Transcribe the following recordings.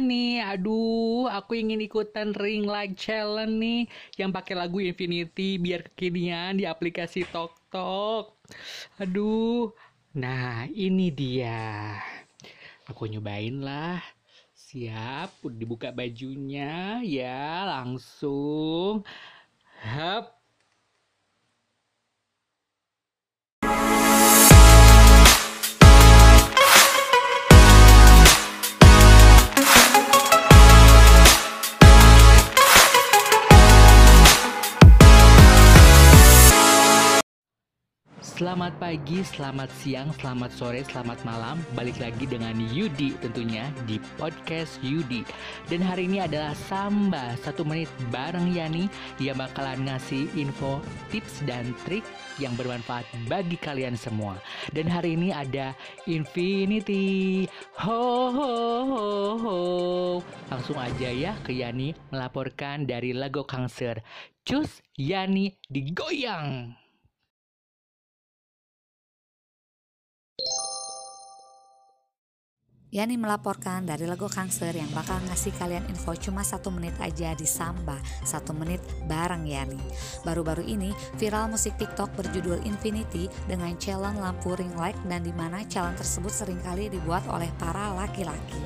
nih. Aduh, aku ingin ikutan ring light challenge nih yang pakai lagu Infinity biar kekinian di aplikasi TokTok. Aduh. Nah, ini dia. Aku nyobain lah. Siap, dibuka bajunya ya, langsung. Hap. Selamat pagi, selamat siang, selamat sore, selamat malam. Balik lagi dengan Yudi tentunya di podcast Yudi. Dan hari ini adalah Samba satu menit bareng Yani yang bakalan ngasih info, tips dan trik yang bermanfaat bagi kalian semua. Dan hari ini ada Infinity. Ho ho ho ho. Langsung aja ya ke Yani melaporkan dari Lago Kangser. Cus Yani digoyang. Yani melaporkan dari Lego Kangser yang bakal ngasih kalian info cuma satu menit aja di Samba Satu menit bareng Yani Baru-baru ini viral musik TikTok berjudul Infinity dengan challenge lampu ring light dan di mana challenge tersebut sering kali dibuat oleh para laki-laki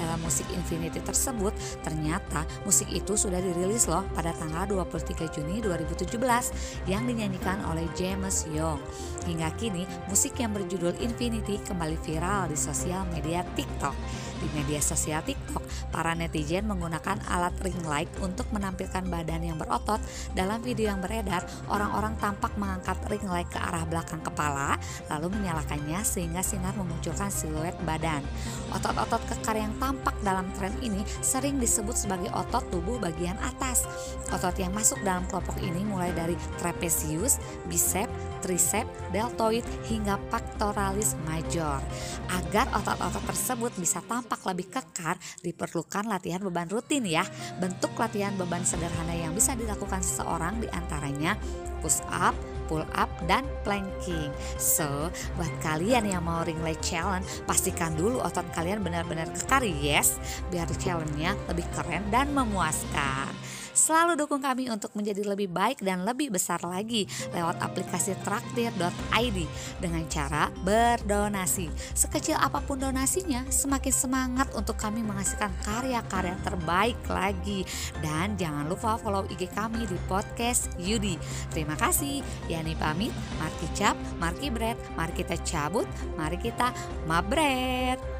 dalam musik Infinity tersebut, ternyata musik itu sudah dirilis loh pada tanggal 23 Juni 2017 yang dinyanyikan oleh James Young. Hingga kini, musik yang berjudul Infinity kembali viral di sosial media TikTok. TikTok. Di media sosial TikTok, para netizen menggunakan alat ring light untuk menampilkan badan yang berotot. Dalam video yang beredar, orang-orang tampak mengangkat ring light ke arah belakang kepala, lalu menyalakannya sehingga sinar memunculkan siluet badan. Otot-otot kekar yang tampak dalam tren ini sering disebut sebagai otot tubuh bagian atas. Otot yang masuk dalam kelompok ini mulai dari trapezius, bicep, tricep, deltoid hingga pectoralis major. Agar otot-otot tersebut bisa tampak lebih kekar, diperlukan latihan beban rutin ya. Bentuk latihan beban sederhana yang bisa dilakukan seseorang di antaranya push up, pull up, dan planking. So, buat kalian yang mau ring leg challenge, pastikan dulu otot kalian benar-benar kekar yes, biar challenge-nya lebih keren dan memuaskan. Selalu dukung kami untuk menjadi lebih baik dan lebih besar lagi lewat aplikasi traktir.id dengan cara berdonasi. Sekecil apa pun donasinya, semakin semangat untuk kami menghasilkan karya-karya terbaik lagi. Dan jangan lupa follow IG kami di podcast Yudi. Terima kasih. Yani pamit, Marki Cap, Marki Bread, mari kita cabut, mari kita mabret.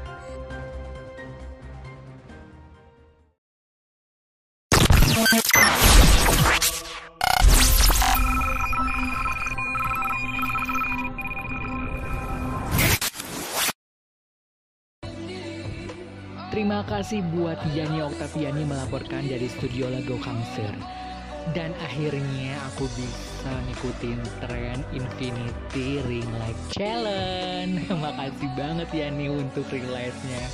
Terima kasih buat Yani Oktaviani melaporkan dari studio Lago Kangser. Dan akhirnya aku bisa ngikutin tren Infinity Ring Light Challenge. Makasih banget Yani untuk ring lightnya.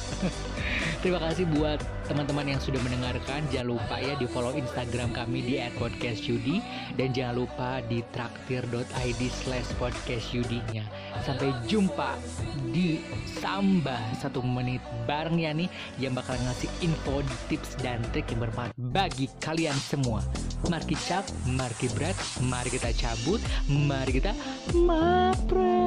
Terima kasih buat teman-teman yang sudah mendengarkan. Jangan lupa ya di follow Instagram kami di @podcastyudi dan jangan lupa di traktir.id slash podcastyudi-nya. Sampai jumpa di Samba satu menit bareng ya nih yang bakal ngasih info, tips dan trik yang bermanfaat bagi kalian semua. Mari kita cabut, mari kita mapret.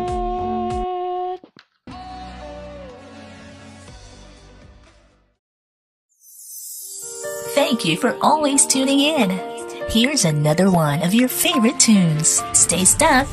Thank you for always tuning in. Here's another one of your favorite tunes. Stay stuck.